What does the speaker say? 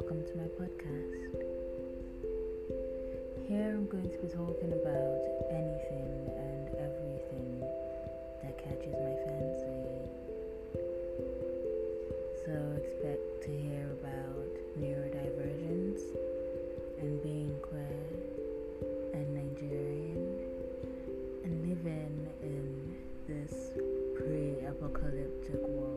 welcome to my podcast. Here I'm going to be talking about anything and everything that catches my fancy. So expect to hear about neurodivergence and being queer and Nigerian and living in this pre apocalyptic world.